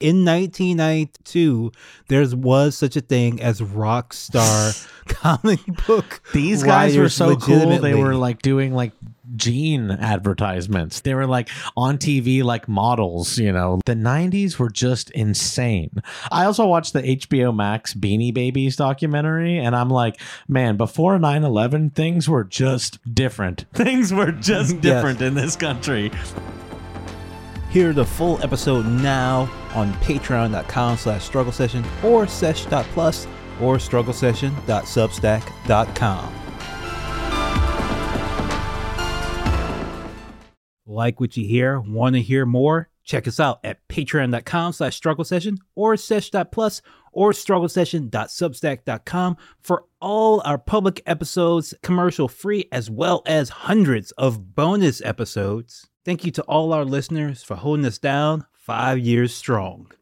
in 1992, there was such a thing as rock star comic book. These guys were so cool. They were like doing like jean advertisements. They were like on TV like models, you know. The 90s were just insane. I also watched the HBO Max Beanie Babies documentary and I'm like, man, before 9/11 things were just different. Things were just Yes. different in this country. Hear the full episode now on patreon.com slash struggle session or sesh.plus or struggle session.substack.com. Like what you hear? Want to hear more? Check us out at patreon.com slash struggle session or sesh.plus or struggle session.substack.com for all our public episodes, commercial free, as well as hundreds of bonus episodes. Thank you to all our listeners for holding us down five years strong.